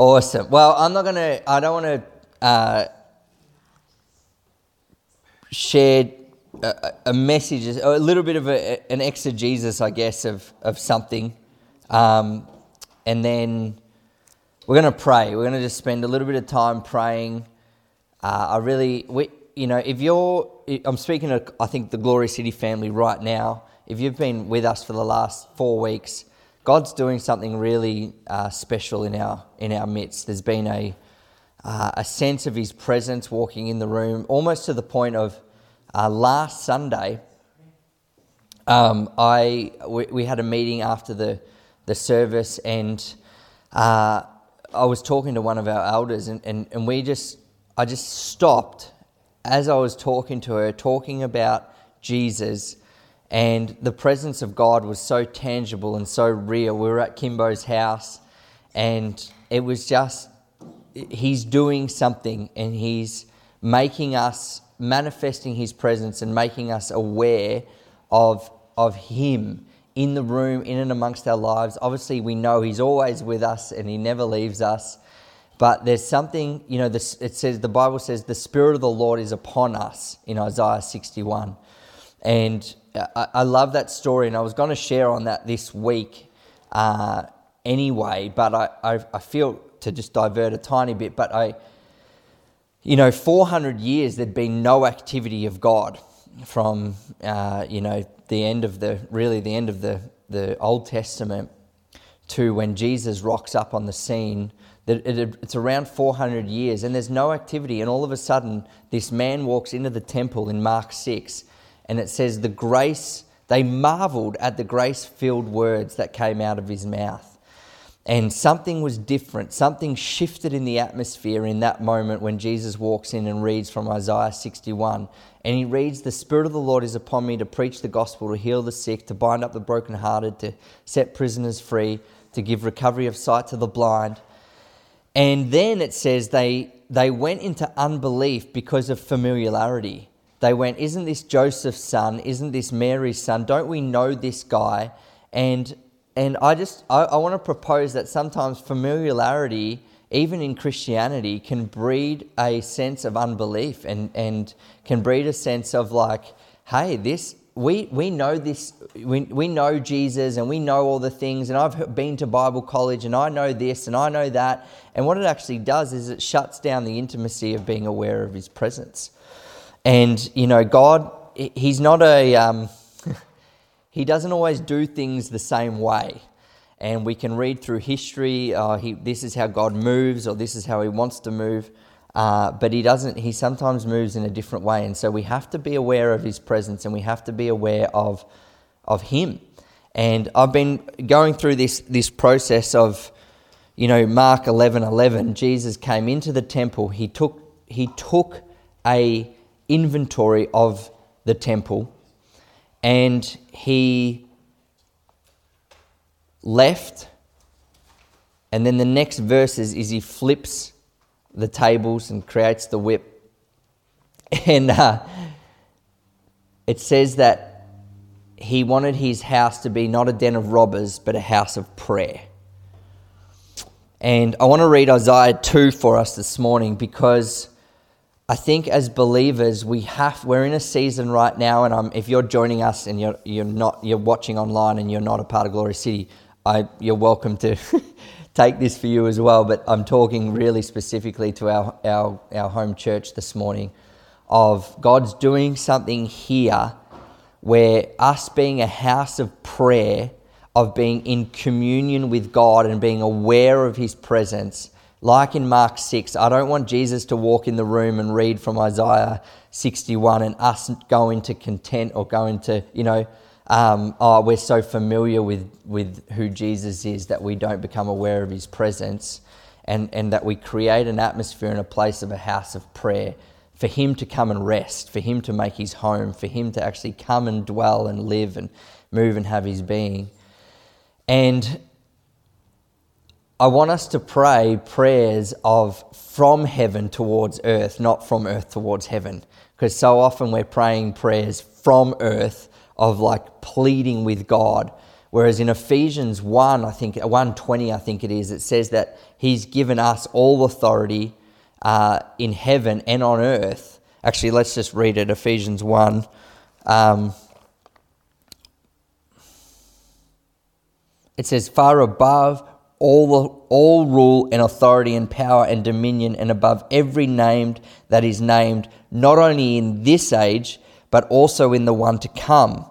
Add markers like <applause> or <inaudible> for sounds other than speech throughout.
Awesome. Well, I'm not going to, I don't want to uh, share a, a, message, a little bit of a, an exegesis, I guess, of, of something. Um, and then we're going to pray. We're going to just spend a little bit of time praying. Uh, I really, we, you know, if you're, I'm speaking to, I think, the Glory City family right now. If you've been with us for the last four weeks, God's doing something really uh, special in our in our midst. There's been a uh, a sense of His presence walking in the room, almost to the point of uh, last Sunday. Um, I we, we, had a meeting after the the service, and uh, I was talking to one of our elders, and, and, and we just I just stopped as I was talking to her, talking about Jesus and the presence of God was so tangible and so real. We were at Kimbo's house, and it was just, He's doing something, and He's making us, manifesting His presence, and making us aware of, of Him in the room, in and amongst our lives. Obviously, we know He's always with us and He never leaves us. But there's something, you know, this, it says, the Bible says, the Spirit of the Lord is upon us in Isaiah 61. And I, I love that story, and I was going to share on that this week uh, anyway, but I, I, I feel to just divert a tiny bit, but I, you know, 400 years there'd been no activity of God from, uh, you know, the end of the, really the end of the, the Old Testament to when Jesus rocks up on the scene. It's around 400 years and there's no activity, and all of a sudden, this man walks into the temple in Mark 6 and it says, The grace, they marveled at the grace filled words that came out of his mouth. And something was different. Something shifted in the atmosphere in that moment when Jesus walks in and reads from Isaiah 61. And he reads, The Spirit of the Lord is upon me to preach the gospel, to heal the sick, to bind up the brokenhearted, to set prisoners free, to give recovery of sight to the blind. And then it says they, they went into unbelief because of familiarity they went, Isn't this Joseph's son? Isn't this Mary's son? Don't we know this guy? And and I just I, I want to propose that sometimes familiarity, even in Christianity, can breed a sense of unbelief and, and can breed a sense of like, hey, this we, we know this, we, we know Jesus and we know all the things, and I've been to Bible college and I know this and I know that. And what it actually does is it shuts down the intimacy of being aware of his presence. And, you know, God, He's not a, um, <laughs> He doesn't always do things the same way. And we can read through history, uh, he, this is how God moves, or this is how He wants to move. Uh, but He doesn't, He sometimes moves in a different way. And so we have to be aware of His presence and we have to be aware of, of Him. And I've been going through this, this process of, you know, Mark 11 11, Jesus came into the temple. He took, he took a inventory of the temple and he left. And then the next verses is he flips the tables and creates the whip. <laughs> And uh, it says that he wanted his house to be not a den of robbers, but a house of prayer. And I want to read Isaiah 2 for us this morning because I think as believers, we have, we're in a season right now, and I'm, if you're joining us and you're, you're, not, you're watching online and you're not a part of Glory City, I, you're welcome to <laughs> take this for you as well. But I'm talking really specifically to our, our, our home church this morning of God's doing something here where us being a house of prayer, of being in communion with God and being aware of His presence like in Mark 6, I don't want Jesus to walk in the room and read from Isaiah 61 and us go into content or go into, you know, um, oh, we're so familiar with, with who Jesus is that we don't become aware of his presence and, and that we create an atmosphere and a place of a house of prayer for him to come and rest, for him to make his home, for him to actually come and dwell and live and move and have his being. And I want us to pray prayers of from heaven towards earth, not from earth towards heaven. because so often we're praying prayers from earth of like pleading with God. Whereas in Ephesians 1, I think 120, I think it is, it says that He's given us all authority uh, in heaven and on earth. Actually, let's just read it. Ephesians 1. Um, it says, Far above all, all rule and authority and power and dominion, and above every named that is named, not only in this age, but also in the one to come.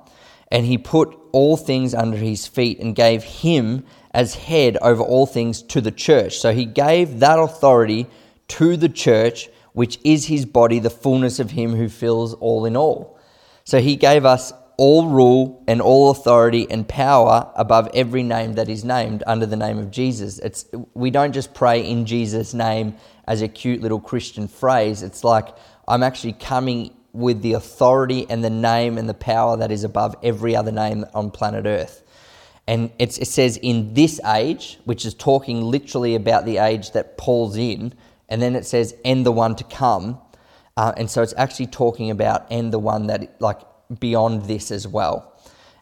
And he put all things under his feet and gave him as head over all things to the church. So he gave that authority to the church, which is his body, the fullness of him who fills all in all. So he gave us all rule and all authority and power above every name that is named under the name of Jesus. It's, we don't just pray in Jesus' name as a cute little Christian phrase. It's like I'm actually coming with the authority and the name and the power that is above every other name on planet Earth. And it says in this age, which is talking literally about the age that Paul's in, and then it says, and the one to come. Uh, and so it's actually talking about and the one that, like, beyond this as well.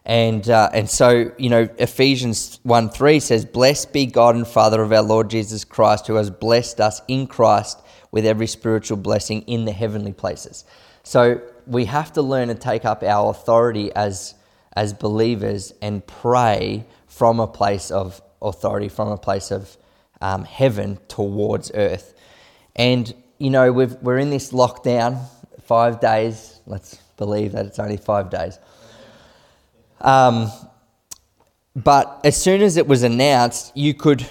And, uh, and so, you know, Ephesians 1 3 says, Blessed be God and Father of our Lord Jesus Christ, who has blessed us in Christ with every spiritual blessing in the heavenly places. So we have to learn to take up our authority as, as believers and pray from a place of authority, from a place of um, heaven towards earth. And, you know, we we're in this lockdown, five days. Let's believe that it's only five days. Um, but as soon as it was announced, you could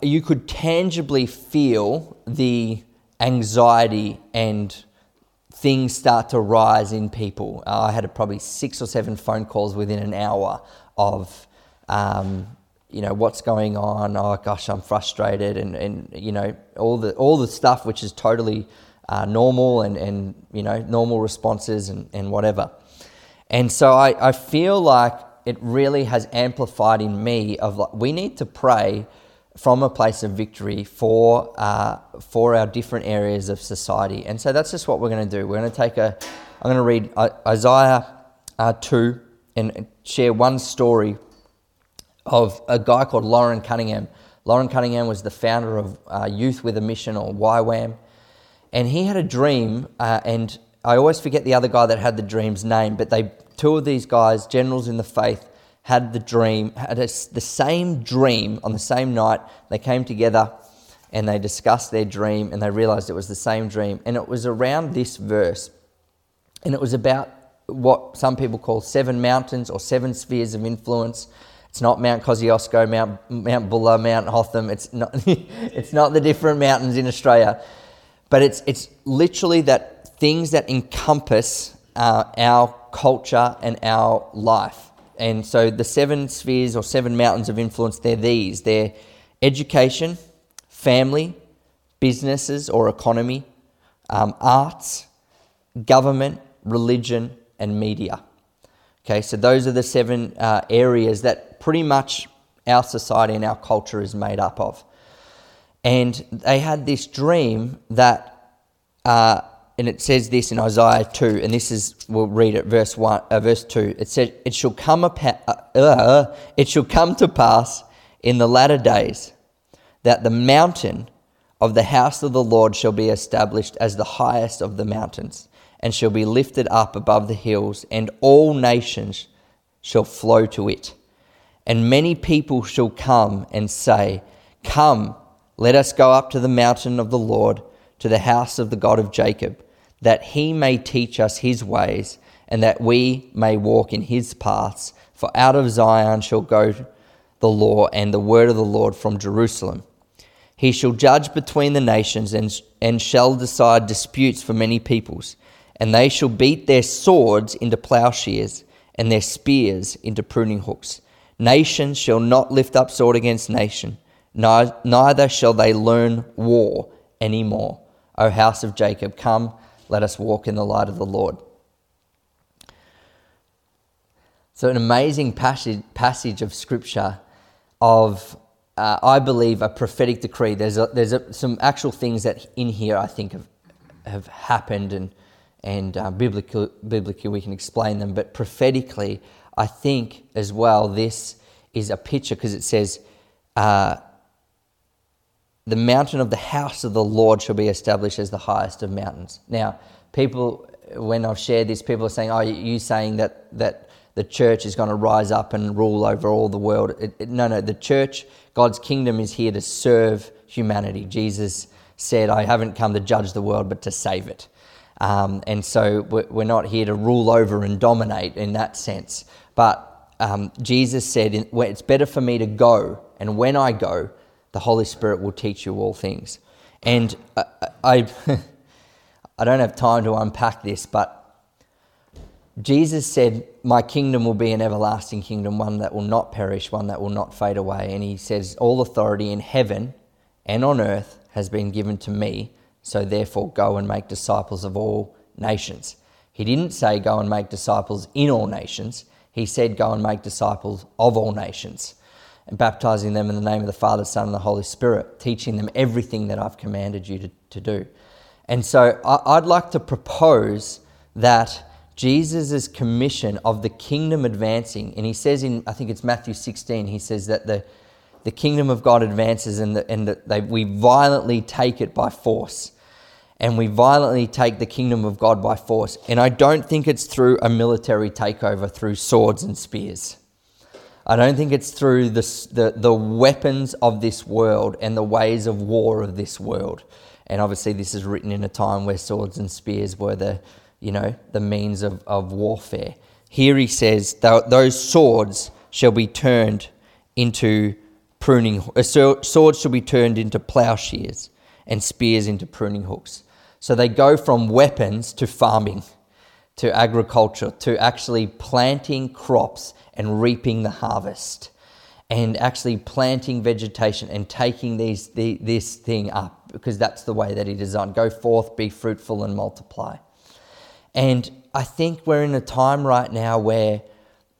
you could tangibly feel the anxiety and things start to rise in people. I had probably six or seven phone calls within an hour of, um, you know, what's going on. Oh gosh, I'm frustrated, and, and you know all the all the stuff which is totally uh, normal and, and, you know, normal responses and, and whatever. And so I, I feel like it really has amplified in me of like, we need to pray from a place of victory for, uh, for our different areas of society. And so that's just what we're going to do. We're going to take a, I'm going to read Isaiah uh, 2 and share one story of a guy called Loren Cunningham. Loren Cunningham was the founder of uh, Youth with a Mission or YWAM and he had a dream, uh, and I always forget the other guy that had the dream's name, but they two of these guys, generals in the faith, had the dream, had a, the same dream on the same night. They came together and they discussed their dream, and they realized it was the same dream, and it was around this verse, and it was about what some people call seven mountains or seven spheres of influence. It's not Mount Kosciuszko, Mount Mount Buller, Mount Hotham. It's not. <laughs> it's not the different mountains in Australia but it's, it's literally that things that encompass uh, our culture and our life. And so the seven spheres or seven mountains of influence, they're these they're education, family, businesses or economy, um, arts, government, religion, and media. Okay, so those are the seven uh, areas that pretty much our society and our culture is made up of. And they had this dream that, uh, and it says this in Isaiah 2, and this is, we'll read it, verse, one, uh, verse 2. It said, it shall, come uh, uh, it shall come to pass in the latter days that the mountain of the house of the Lord shall be established as the highest of the mountains, and shall be lifted up above the hills, and all nations shall flow to it. And many people shall come and say, Come, let us go up to the mountain of the Lord, to the house of the God of Jacob, that he may teach us his ways, and that we may walk in his paths. For out of Zion shall go the law and the word of the Lord from Jerusalem. He shall judge between the nations and, and shall decide disputes for many peoples. And they shall beat their swords into plowshares and their spears into pruning hooks. Nation shall not lift up sword against nation neither shall they learn war any more. O house of Jacob, come, let us walk in the light of the Lord. So, an amazing passage, passage of scripture of, uh, I believe, a prophetic decree. There's, a, there's a, some actual things that in here I think have, have happened and, and uh, biblically, biblically we can explain them, but prophetically, I think as well, this is a picture because it says, uh, the mountain of the house of the Lord shall be established as the highest of mountains. Now, people, when I've shared this, people are saying, "Oh, you saying that that the church is going to rise up and rule over all the world?" It, it, no, no. The church, God's kingdom, is here to serve humanity. Jesus said, "I haven't come to judge the world, but to save it." Um, and so we're not here to rule over and dominate in that sense. But um, Jesus said, "It's better for me to go, and when I go." The Holy Spirit will teach you all things. And uh, uh, I, I, <laughs> I don't have time to unpack this, but Jesus said, My kingdom will be an everlasting kingdom, one that will not perish, one that will not fade away. And he says, All authority in heaven and on earth has been given to me, so therefore go and make disciples of all nations. He didn't say, Go and make disciples in all nations. He said, Go and make disciples of all nations and baptizing them in the name of the Father, Son, and the Holy Spirit, teaching them everything that I've commanded you to, to do. And so I, I'd like to propose that Jesus' commission of the kingdom advancing, and he says in, I think it's Matthew 16, he says that the, the kingdom of God advances and, the, and that they, we violently take it by force. And we violently take the kingdom of God by force. And I don't think it's through a military takeover through swords and spears. I don't think it's through the, the, the weapons of this world and the ways of war of this world. And obviously, this is written in a time where swords and spears were the, you know, the means of, of warfare. Here he says, those swords shall be turned into pruning, uh, swords shall be turned into plowshares and spears into pruning hooks. So they go from weapons to farming, to agriculture, to actually planting crops and reaping the harvest and actually planting vegetation and taking these, the, this thing up because that's the way that he designed. Go forth, be fruitful, and multiply. And I think we're in a time right now where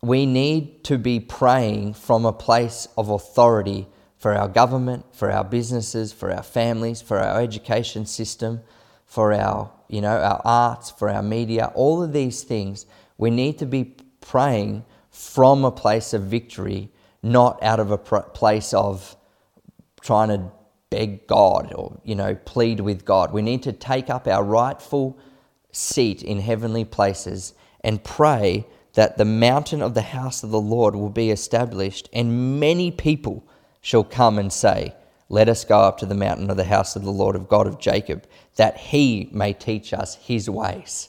we need to be praying from a place of authority for our government, for our businesses, for our families, for our education system, for our, you know, our arts, for our media, all of these things. We need to be praying from a place of victory, not out of a place of trying to beg God or, you know, plead with God. We need to take up our rightful seat in heavenly places and pray that the mountain of the house of the Lord will be established, and many people shall come and say, Let us go up to the mountain of the house of the Lord of God of Jacob, that he may teach us his ways.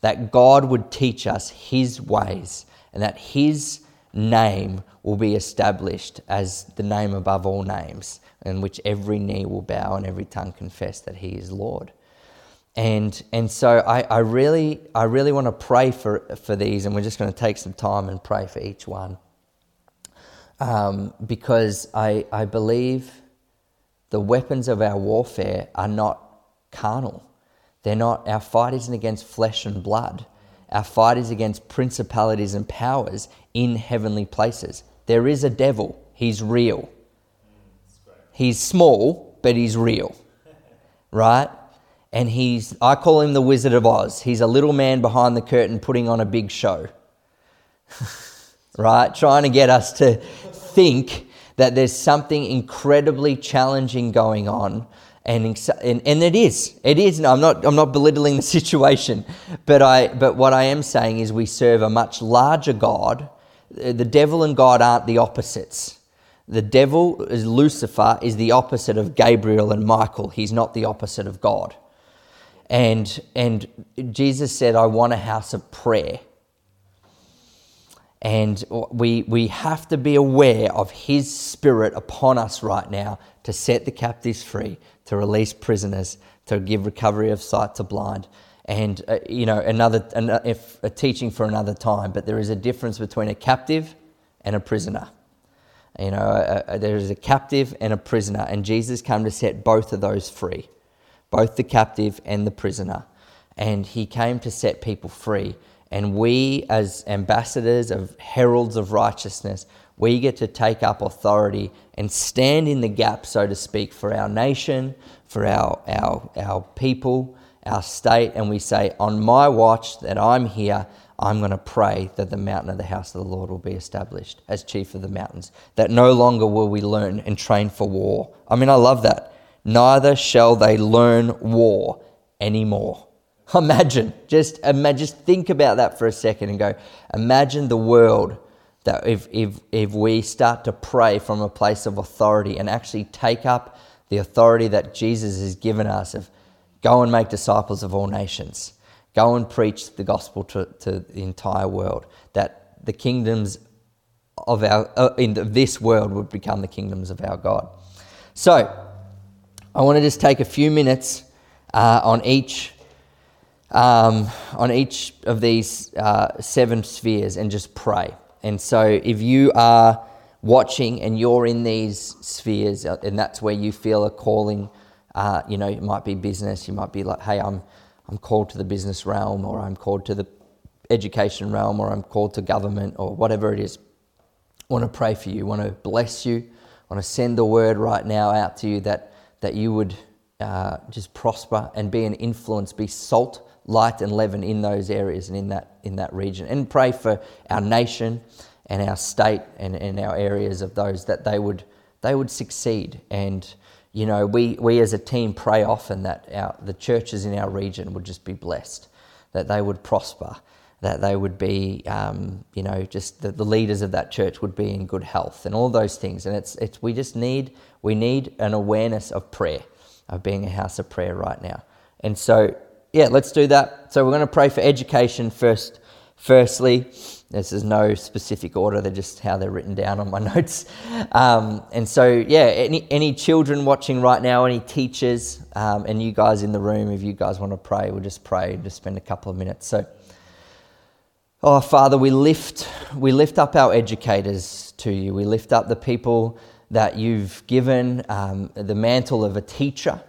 That God would teach us his ways and that his name will be established as the name above all names, in which every knee will bow and every tongue confess that he is Lord. And, and so I, I really, I really want to pray for, for these, and we're just going to take some time and pray for each one. Um, because I, I believe the weapons of our warfare are not carnal. They're not, our fight isn't against flesh and blood our fight is against principalities and powers in heavenly places. There is a devil, he's real. He's small, but he's real. Right? And he's, I call him the Wizard of Oz. He's a little man behind the curtain putting on a big show. <laughs> right? Trying to get us to think that there's something incredibly challenging going on. And, and, and it is it is no, I'm not I'm not belittling the <laughs> situation but I but what I am saying is we serve a much larger God. The devil and God aren't the opposites. The devil is Lucifer is the opposite of Gabriel and Michael. He's not the opposite of God. And and Jesus said I want a house of prayer and we, we have to be aware of His Spirit upon us right now to set the captives free, to release prisoners, to give recovery of sight to blind. And, uh, you know, another, an, if, a teaching for another time, but there is a difference between a captive and a prisoner. You know, uh, uh, there is a captive and a prisoner, and Jesus came to set both of those free, both the captive and the prisoner. And he came to set people free. And we, as ambassadors of heralds of righteousness, we get to take up authority and stand in the gap, so to speak, for our nation, for our, our, our people, our state, and we say, On my watch that I'm here, I'm going to pray that the mountain of the house of the Lord will be established as chief of the mountains, that no longer will we learn and train for war. I mean, I love that. Neither shall they learn war anymore. <laughs> Imagine, just imagine, just think about that for a second and go, imagine the world that if, if, if we start to pray from a place of authority and actually take up the authority that Jesus has given us of go and make disciples of all nations, go and preach the gospel to, to the entire world, that the kingdoms of our uh, in this world would become the kingdoms of our God. So, I want to just take a few minutes uh, on each um, on each of these uh, seven spheres and just pray. And so, if you are watching and you're in these spheres, uh, and that's where you feel a calling, uh, you know, it might be business, you might be like, hey, I'm, I'm called to the business realm, or I'm called to the education realm, or I'm called to government, or whatever it is. I want to pray for you, I want to bless you, I want to send the word right now out to you that, that you would uh, just prosper and be an influence, be salt light and leaven in those areas and in that, in that region. And pray for our nation and our state and, and our areas of those that they would, they would succeed. And, you know, we, we as a team pray often that our, the churches in our region would just be blessed, that they would prosper, that they would be, um, you know, just the, the leaders of that church would be in good health and all those things. And it's, it's, we just need, we need an awareness of prayer, of being a house of prayer right now. And so yeah, let's do that. So we're going to pray for education first. Firstly, this is no specific order; they're just how they're written down on my <laughs> notes. Um, and so, yeah, any any children watching right now, any teachers, um, and you guys in the room, if you guys want to pray, we'll just pray and just spend a couple of minutes. So, oh Father, we lift we lift up our educators to you. We lift up the people that you've given um, the mantle of a teacher,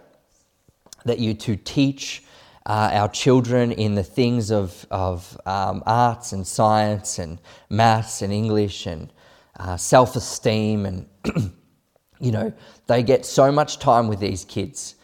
that you to teach uh, our children in the things of, of um, arts and science and maths and English and uh, self esteem. And, <clears throat> you know, they get so much time with these kids.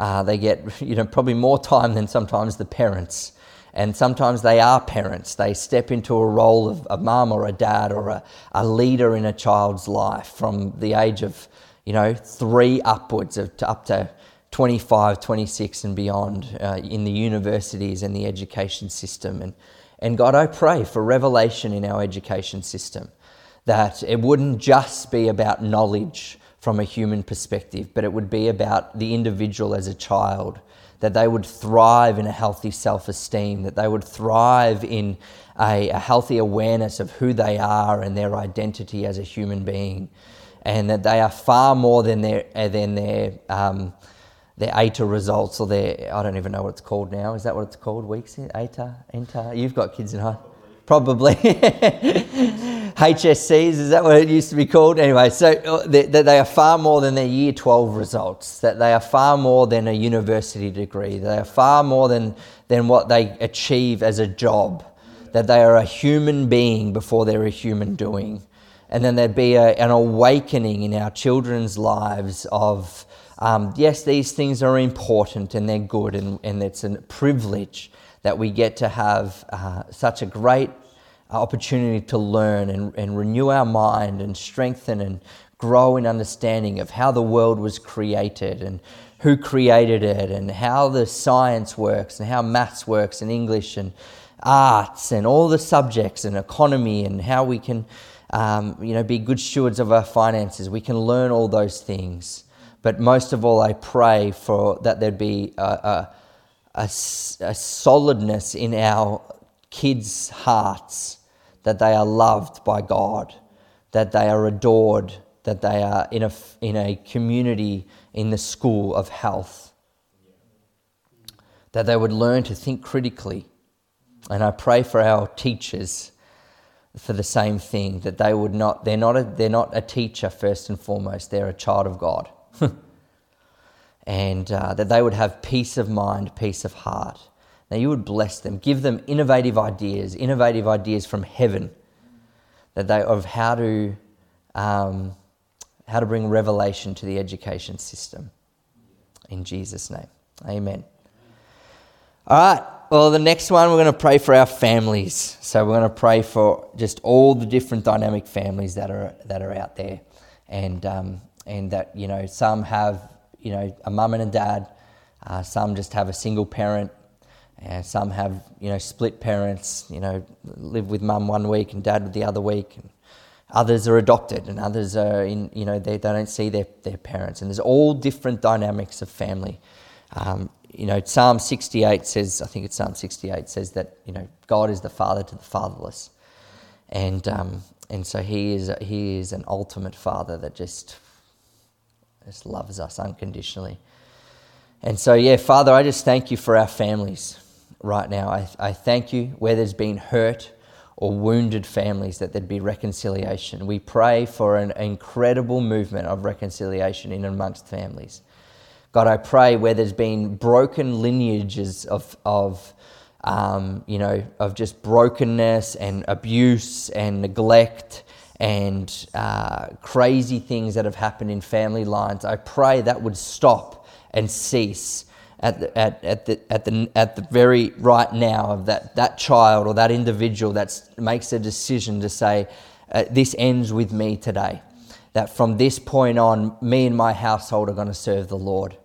Uh, they get, <laughs> you know, probably more time than sometimes the parents. And sometimes they are parents. They step into a role of a mum or a dad or a, a leader in a child's life from the age of, you know, three upwards of, to up to 25, 26 and beyond uh, in the universities and the education system. And, and God, I pray for revelation in our education system that it wouldn't just be about knowledge from a human perspective, but it would be about the individual as a child, that they would thrive in a healthy self esteem, that they would thrive in a, a, healthy awareness of who they are and their identity as a human being, and that they are far more than their, than their um, their ATAR results or their, I don't even know what it's called now. Is that what it's called? Weeks? ATAR? ENTA? You've got kids in high? Probably. <laughs> HSCs, is that what it used to be called? Anyway, so uh, they, they are far more than their year 12 results, that they are far more than a university degree, they are far more than, than what they achieve as a job, that they are a human being before they're a human doing. And then there'd be a, an awakening in our children's lives of um, yes, these things are important and they're good, and, and it's a privilege that we get to have uh, such a great opportunity to learn and, and renew our mind and strengthen and grow in understanding of how the world was created and who created it and how the science works and how maths works and English and arts and all the subjects and economy and how we can um, you know, be good stewards of our finances. We can learn all those things. But most of all, I pray for that there'd be a, a, a, a solidness in our kids' hearts that they are loved by God, that they are adored, that they are in a, in a community in the school of health, that they would learn to think critically. And I pray for our teachers for the same thing, that they would not, they're not a, they're not a teacher first and foremost, they're a child of God. <laughs> and uh, that they would have peace of mind, peace of heart. Now, you would bless them, give them innovative ideas, innovative ideas from heaven, that they of how to um, how to bring revelation to the education system. In Jesus' name, Amen. All right. Well, the next one, we're going to pray for our families. So we're going to pray for just all the different dynamic families that are that are out there, and um, and that you know some have you know a mum and a dad, uh, some just have a single parent, and some have you know split parents. You know, live with mum one week and dad the other week. And others are adopted, and others are in you know they, they don't see their their parents, and there's all different dynamics of family. Um, you know, Psalm 68 says, I think it's Psalm 68 says that, you know, God is the father to the fatherless. And, um, and so he is, he is an ultimate father that just, just loves us unconditionally. And so, yeah, Father, I just thank you for our families right now. I, I thank you where there's been hurt or wounded families that there'd be reconciliation. We pray for an incredible movement of reconciliation in amongst families. God, I pray where there's been broken lineages of, of um, you know, of just brokenness and abuse and neglect and uh, crazy things that have happened in family lines, I pray that would stop and cease at the, at, at the, at the, at the very right now of that, that child or that individual that makes a decision to say, uh, This ends with me today. That from this point on, me and my household are going to serve the Lord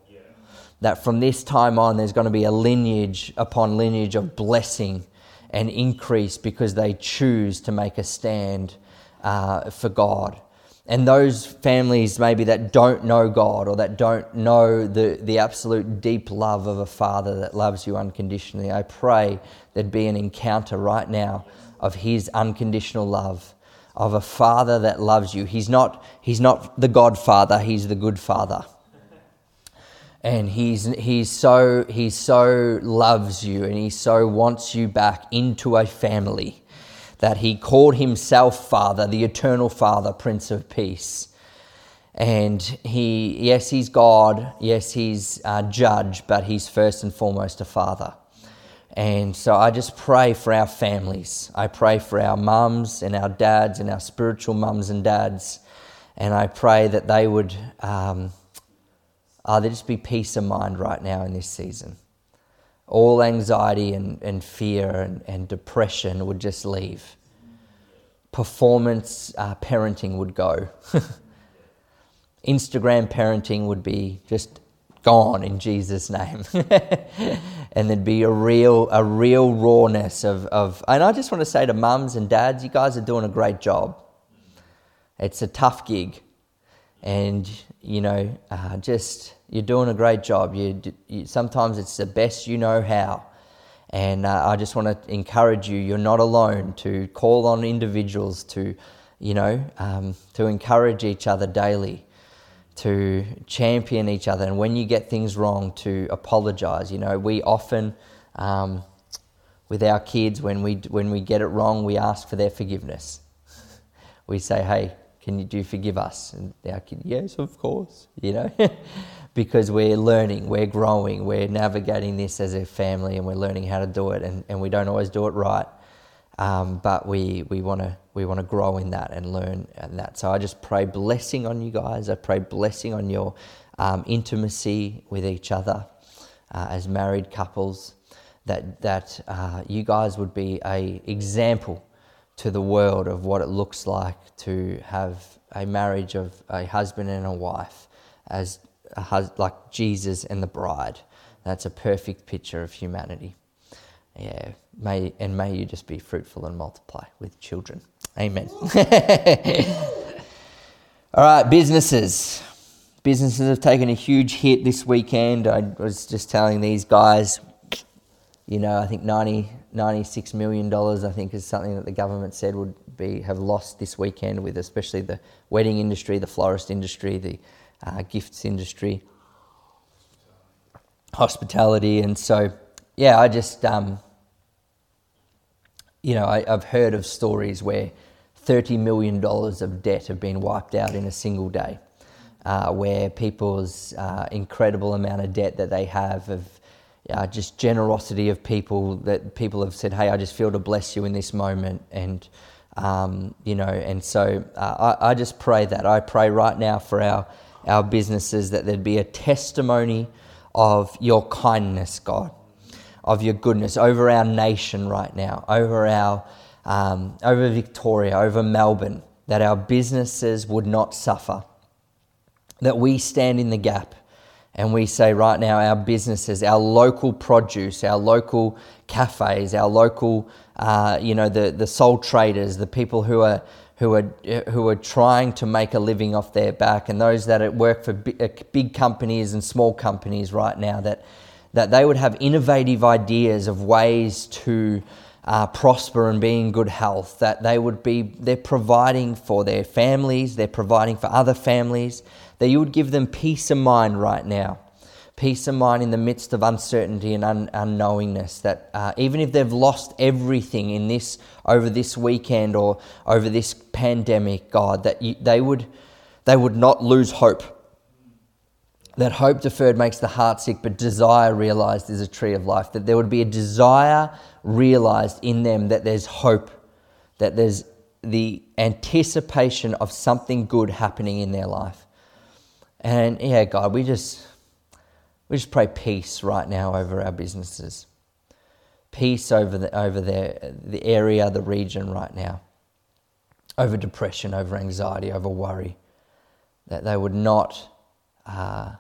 that from this time on there's going to be a lineage upon lineage of blessing and increase because they choose to make a stand uh, for God. And those families, maybe that don't know God or that don't know the, the absolute deep love of a father that loves you unconditionally, I pray there'd be an encounter right now of His unconditional love, of a father that loves you. He's not, he's not the Godfather, He's the good father and he's he's so he so loves you and he so wants you back into a family that he called himself father the eternal father prince of peace. And he yes he's god yes he's a judge but he's first and foremost a father. And so i just pray for our families. I pray for our mums and our dads and our spiritual mums and dads. And i pray that they would um, uh, there just be peace of mind right now in this season. All anxiety and, and fear and, and depression would just leave. Performance uh, parenting would go. <laughs> Instagram parenting would be just gone in Jesus' name. <laughs> and there'd be a real, a real rawness of, of, and I just want to say to mums and dads, you guys are doing a great job. It's a tough gig. And, you know, uh, just you're doing a great job. You, you, sometimes it's the best you know how. And uh, I just want to encourage you, you're not alone to call on individuals to, you know, um, to encourage each other daily, to champion each other. And when you get things wrong, to apologize. You know, we often, um, with our kids, when we, when we get it wrong, we ask for their forgiveness. <laughs> we say, hey, can you do forgive us? And kid, yes, of course, you know. <laughs> because we're learning, we're growing, we're navigating this as a family and we're learning how to do it and, and we don't always do it right. Um, but we, we want to we wanna grow in that and learn in that. So I just pray blessing on you guys. I pray blessing on your um, intimacy with each other uh, as married couples, that, that uh, you guys would be a example to the world of what it looks like to have a marriage of a husband and a wife as a hus- like Jesus and the bride. That's a perfect picture of humanity. Yeah, may and may you just be fruitful and multiply with children. Amen. <laughs> All right, businesses. Businesses have taken a huge hit this weekend. I was just telling these guys, you know, I think 90, 96 million dollars. I think is something that the government said would be have lost this weekend with, especially the wedding industry, the florist industry, the uh, gifts industry, hospitality, and so yeah, I just um, you know I, have heard of stories where thirty million dollars of debt have been wiped out in a single day, uh, where people's uh, incredible amount of debt that they have of uh, just generosity of people that people have said, "Hey, I just feel to bless you in this moment," and um, you know, and so uh, I, I, just pray that I pray right now for our our businesses, that there'd be a testimony of your kindness, God, of your goodness over our nation right now, over our um, over Victoria, over Melbourne, that our businesses would not suffer. That we stand in the gap and we say right now our businesses, our local produce, our local cafes, our local, uh, you know, the, the sole traders, the people who are who are who are trying to make a living off their back, and those that work for uh, big companies and small companies right now, that that they would have innovative ideas of ways to uh, prosper and be in good health. That they would be they're providing for their families, they're providing for other families. That you would give them peace of mind right now peace of mind in the midst of uncertainty and un- unknowingness. That uh, even if they've lost everything in this over this weekend or over this pandemic, God, that you, they would they would not lose hope. That hope deferred makes the heart sick, but desire realized is a tree of life. That there would be a desire realized in them that there's hope, that there's the anticipation of something good happening in their life. And yeah, God, we just we just pray peace right now over our businesses. Peace over the, over the, the area, the region right now. Over depression, over anxiety, over worry. That they would not, uh,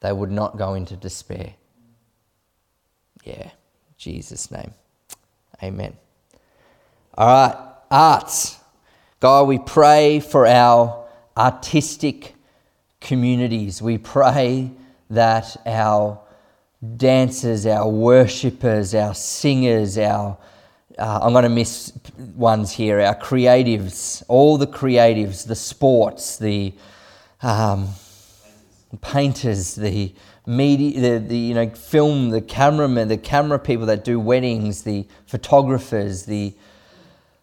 they would not go into despair. Yeah, Jesus' name. Amen. All right, arts. God, we pray for our artistic communities. We pray that our dancers, our worshippers, our singers, our uh, I'm going to miss ones here. Our creatives, all the creatives, the sports, the um, painters, the media, the, the you know film, the cameramen, the camera people that do weddings, the photographers, the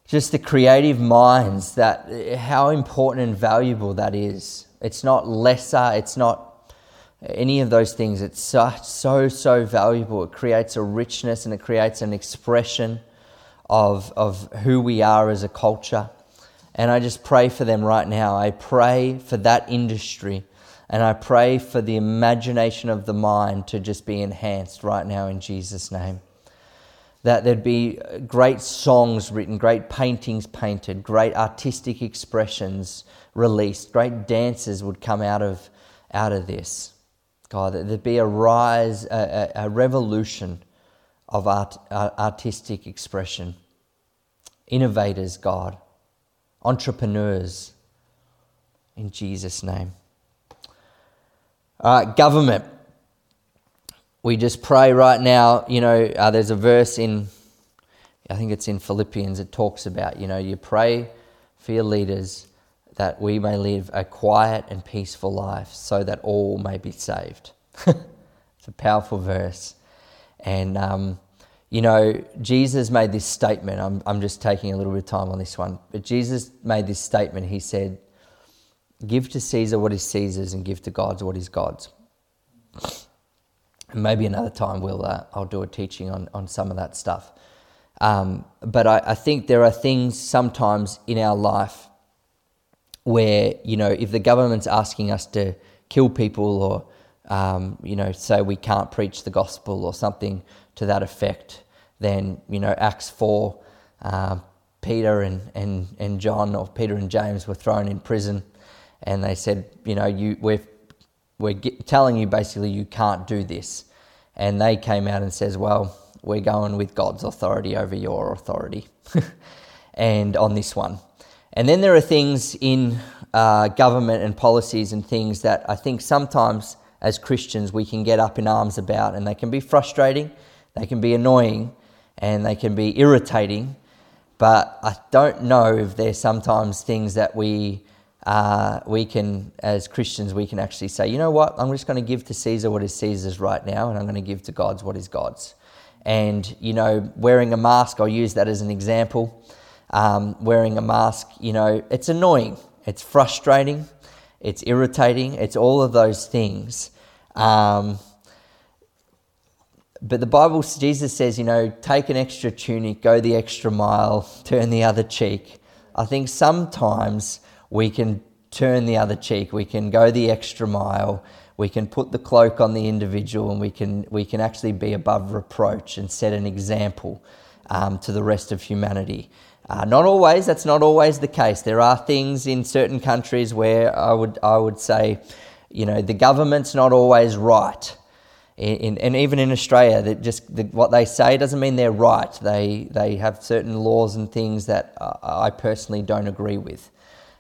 just the creative minds. That how important and valuable that is. It's not lesser. It's not any of those things. It's so, so, so valuable. It creates a richness and it creates an expression of, of who we are as a culture. And I just pray for them right now. I pray for that industry. And I pray for the imagination of the mind to just be enhanced right now in Jesus' name. That there'd be great songs written, great paintings painted, great artistic expressions released, great dances would come out of, out of this. God, that there'd be a rise, a, a, a revolution of art, uh, artistic expression. Innovators, God, entrepreneurs, in Jesus' name. Right, government. We just pray right now, you know, uh, there's a verse in, I think it's in Philippians, it talks about, you know, you pray for your leaders that we may live a quiet and peaceful life so that all may be saved. <laughs> it's a powerful verse. And, um, you know, Jesus made this statement. I'm, I'm just taking a little bit of time on this one. But Jesus made this statement. He said, Give to Caesar what is Caesar's and give to God's what is God's. And maybe another time we'll, uh, I'll do a teaching on, on some of that stuff. Um, but I, I think there are things sometimes in our life where, you know, if the government's asking us to kill people or, um, you know, say we can't preach the gospel or something to that effect, then, you know, Acts 4, uh, Peter and, and, and John, or Peter and James, were thrown in prison and they said, you know, you, we're, we're get, telling you basically you can't do this. And they came out and says, well, we're going with God's authority over your authority <laughs> and on this one. And then there are things in uh, government and policies and things that I think sometimes as Christians we can get up in arms about, and they can be frustrating, they can be annoying, and they can be irritating. But I don't know if there's sometimes things that we uh, we can, as Christians, we can actually say, you know what, I'm just going to give to Caesar what is Caesar's right now, and I'm going to give to God's what is God's. And, you know, wearing a mask, I'll use that as an example um, wearing a mask, you know, it's annoying, it's frustrating, it's irritating, it's all of those things. Um, but the Bible, Jesus says, you know, take an extra tunic, go the extra mile, <laughs> turn the other cheek. I think sometimes we can turn the other cheek, we can go the extra mile, we can put the cloak on the individual and we can, we can actually be above reproach and set an example um, to the rest of humanity. Uh, not always, that's not always the case. There are things in certain countries where I would, I would say, you know, the government's not always right. In, in, and even in Australia, that just the, what they say doesn't mean they're right. They, they have certain laws and things that I personally don't agree with.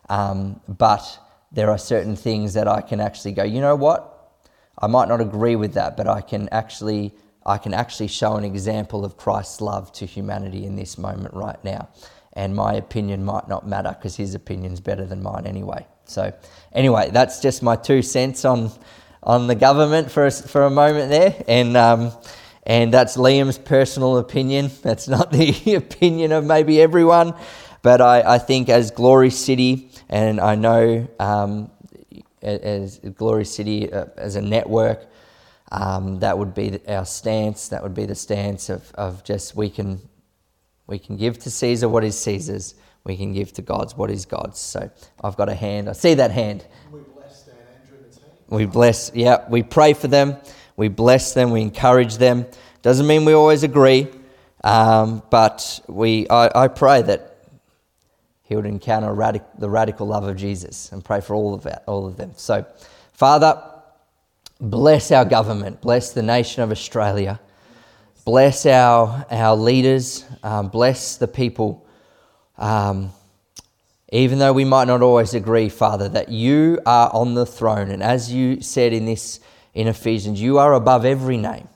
Um, but there are certain things that I can actually go, you know what? I might not agree with that, but I can actually I can actually show an example of Christ's love to humanity in this moment right now. And my opinion might not matter because his opinion's better than mine anyway. So, anyway, that's just my two cents on on the government for a, for a moment there, and um, and that's Liam's personal opinion. That's not the <laughs> opinion of maybe everyone, but I, I think as Glory City, and I know um, as Glory City uh, as a network, um, that would be our stance. That would be the stance of, of just we can we can give to Caesar what is Caesar's. We can give to God's what is God's. So I've got a hand. I see that hand. We bless Dan Andrews and the team. We bless. Yeah, we pray for them. We bless them. We encourage them. Doesn't mean we always agree, um, but we. I, I pray that he would encounter radic- the radical love of Jesus and pray for all of all of them. So, Father, bless our government, bless the nation of Australia, bless our our leaders, um, bless the people. Um, even though we might not always agree, Father, that you are on the throne, and as you said in this in Ephesians, you are above every name,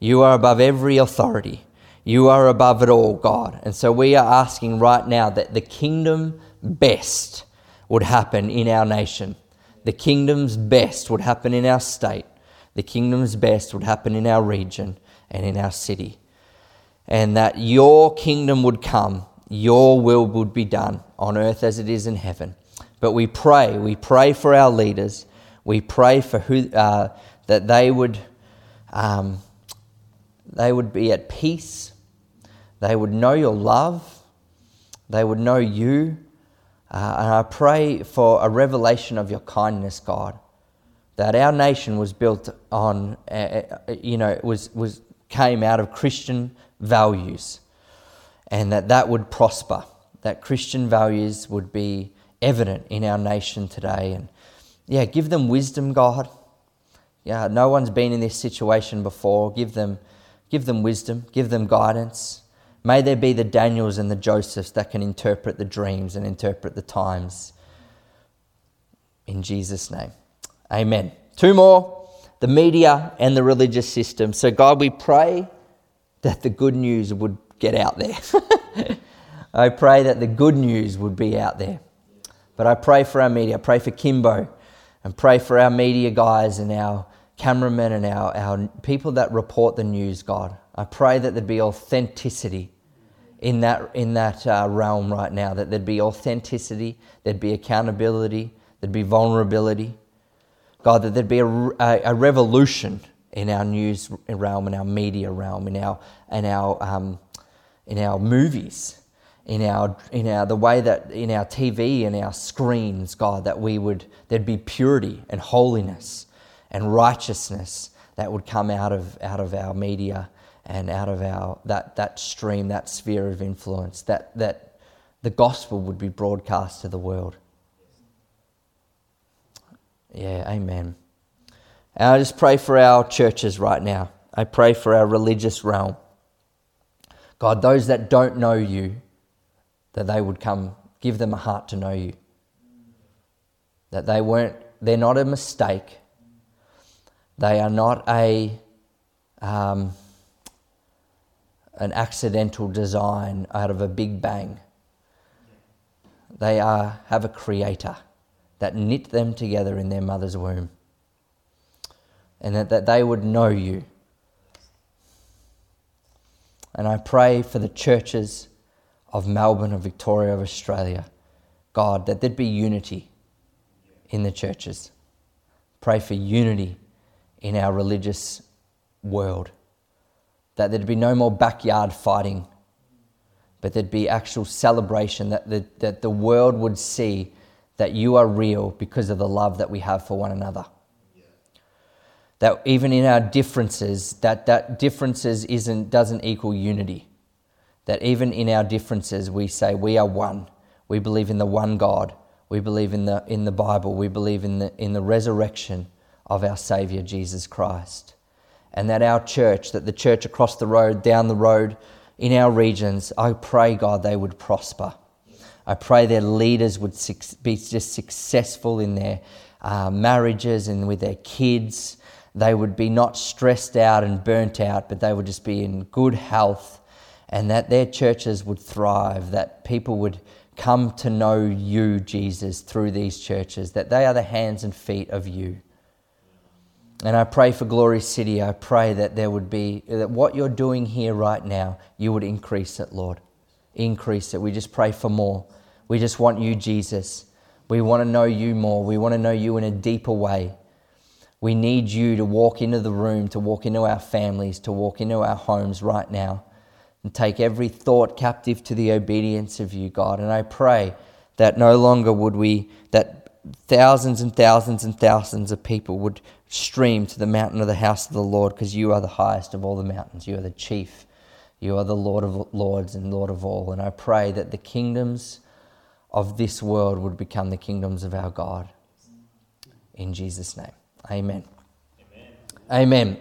you are above every authority. You are above it all, God. And so we are asking right now that the kingdom best would happen in our nation. The kingdom's best would happen in our state. The kingdom's best would happen in our region and in our city. And that your kingdom would come, your will would be done on earth as it is in heaven. But we pray, we pray for our leaders. We pray for who, uh, that they would, um, they would be at peace they would know your love, they would know you. Uh, and I pray for a revelation of your kindness, God, that our nation was built on, uh, uh you know, was, was, came out of Christian values, and that that would prosper, that Christian values would be evident in our nation today. And yeah, give them wisdom, God. Yeah, no one's been in this situation before. Give them, give them wisdom, give them guidance. May there be the Daniels and the Josephs that can interpret the dreams and interpret the times. In Jesus' name. Amen. Two more the media and the religious system. So, God, we pray that the good news would get out there. <laughs> I pray that the good news would be out there. But I pray for our media. I pray for Kimbo and pray for our media guys and our cameramen and our, our people that report the news, God. I pray that there'd be authenticity in that, in that uh, realm right now, that there'd be authenticity, there'd be accountability, there'd be vulnerability. God, that there'd be a, a, a revolution in our news realm, in our media realm, in our, in our, um, in our movies, in our, in our, the way that in our TV and our screens, God, that we would, there'd be purity and holiness and righteousness that would come out of, out of our media and out of our that that stream, that sphere of influence, that that the gospel would be broadcast to the world. Yeah, amen. And I just pray for our churches right now. I pray for our religious realm. God, those that don't know you, that they would come, give them a heart to know you. That they weren't, they're not a mistake. They are not a, um, an accidental design out of a big bang. They are, have a creator that knit them together in their mother's womb. And that, that they would know you. And I pray for the churches of Melbourne, of Victoria, of Australia, God, that there'd be unity in the churches. Pray for unity in our religious world that there'd be no more backyard fighting, but there'd be actual celebration, that the, that the world would see that you are real because of the love that we have for one another. that even in our differences, that, that differences isn't, doesn't equal unity. That even in our differences, we say we are one. We believe in the one God. We believe in the, in the Bible. We believe in the, in the resurrection of our Savior, Jesus Christ. And that our church, that the church across the road, down the road, in our regions, I pray, God, they would prosper. I pray their leaders would be just successful in their uh, marriages and with their kids. They would be not stressed out and burnt out, but they would just be in good health and that their churches would thrive, that people would come to know you, Jesus, through these churches, that they are the hands and feet of you. And I pray for Glory City. I pray that there would be, that what you're doing here right now, you would increase it, Lord. Increase it. We just pray for more. We just want you, Jesus. We want to know you more. We want to know you in a deeper way. We need you to walk into the room, to walk into our families, to walk into our homes right now and take every thought captive to the obedience of you, God. And I pray that no longer would we, that thousands and thousands and thousands of people would stream to the mountain of the house of the Lord because you are the highest of all the mountains. You are the chief. You are the Lord of lords and Lord of all. And I pray that the kingdoms of this world would become the kingdoms of our God. In Jesus' name. Amen. Amen. Amen.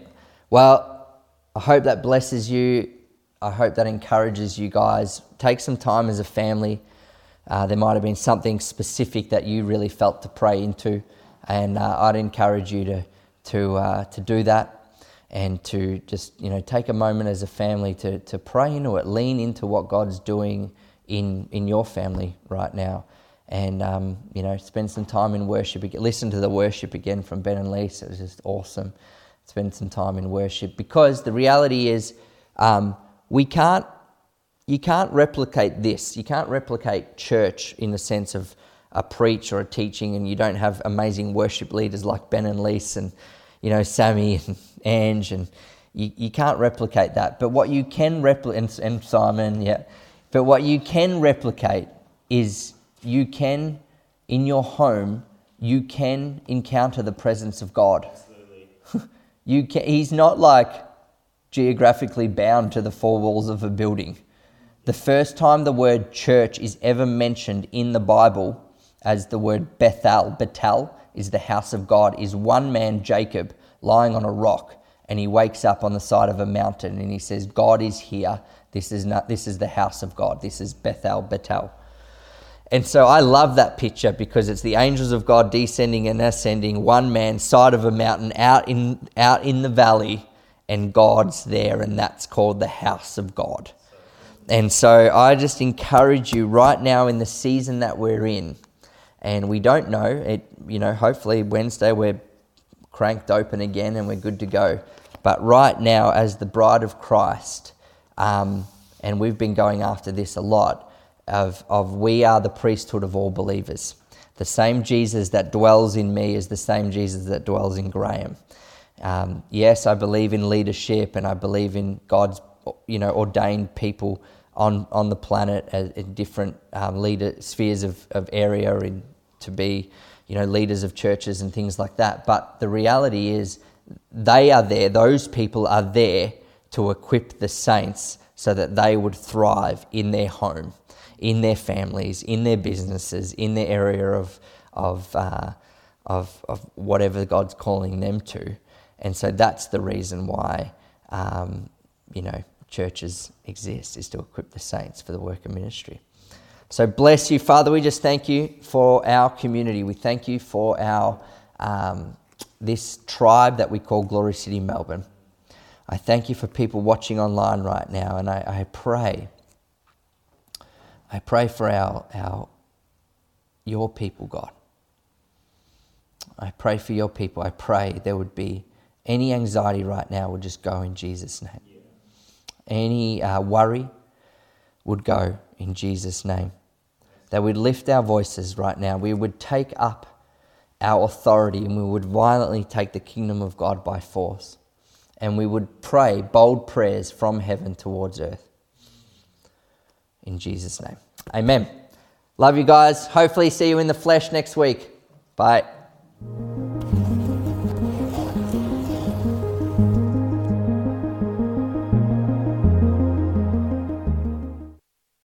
Well, I hope that blesses you. I hope that encourages you guys. Take some time as a family. Uh, there might have been something specific that you really felt to pray into, and uh, I'd encourage you to to uh, to do that and to just you know take a moment as a family to to pray into it, lean into what God's doing in in your family right now, and um, you know spend some time in worship. Listen to the worship again from Ben and Lisa. It was just awesome. Spend some time in worship because the reality is. Um, we can't, you can't replicate this. You can't replicate church in the sense of a preach or a teaching, and you don't have amazing worship leaders like Ben and Lise and, you know, Sammy and Ange, and you, you can't replicate that. But what you can replicate, and, and Simon, yeah, but what you can replicate is you can, in your home, you can encounter the presence of God. <laughs> you can, he's not like, geographically bound to the four walls of a building. The first time the word church is ever mentioned in the Bible as the word Bethel, Bethel is the house of God, is one man, Jacob, lying on a rock, and he wakes up on the side of a mountain and he says, God is here. This is, not, this is the house of God. This is Bethel, Bethel. And so I love that picture because it's the angels of God descending and ascending, one man, side of a mountain, out in, out in the valley and God's there, and that's called the house of God. And so I just encourage you right now in the season that we're in, and we don't know it, you know, hopefully Wednesday we're cranked open again and we're good to go. But right now, as the bride of Christ, um, and we've been going after this a lot, of, of we are the priesthood of all believers. The same Jesus that dwells in me is the same Jesus that dwells in Graham. Um, yes, I believe in leadership and I believe in God's you know ordained people on on the planet in different um, leader spheres of, of area in, to be you know leaders of churches and things like that. But the reality is they are there; those people are there to equip the saints so that they would thrive in their home, in their families, in their businesses, in their area of of uh, of, of whatever God's calling them to. And so that's the reason why, um, you know, churches exist, is to equip the saints for the work of ministry. So bless you, Father. We just thank you for our community. We thank you for our um, this tribe that we call Glory City Melbourne. I thank you for people watching online right now, and I, I pray. I pray for our, our your people, God. I pray for your people. I pray there would be any anxiety right now would just go in Jesus' name. Any uh, worry would go in Jesus' name. That we'd lift our voices right now. We would take up our authority and we would violently take the kingdom of God by force. And we would pray bold prayers from heaven towards earth. In Jesus' name. Amen. Love you guys. Hopefully, see you in the flesh next week. Bye.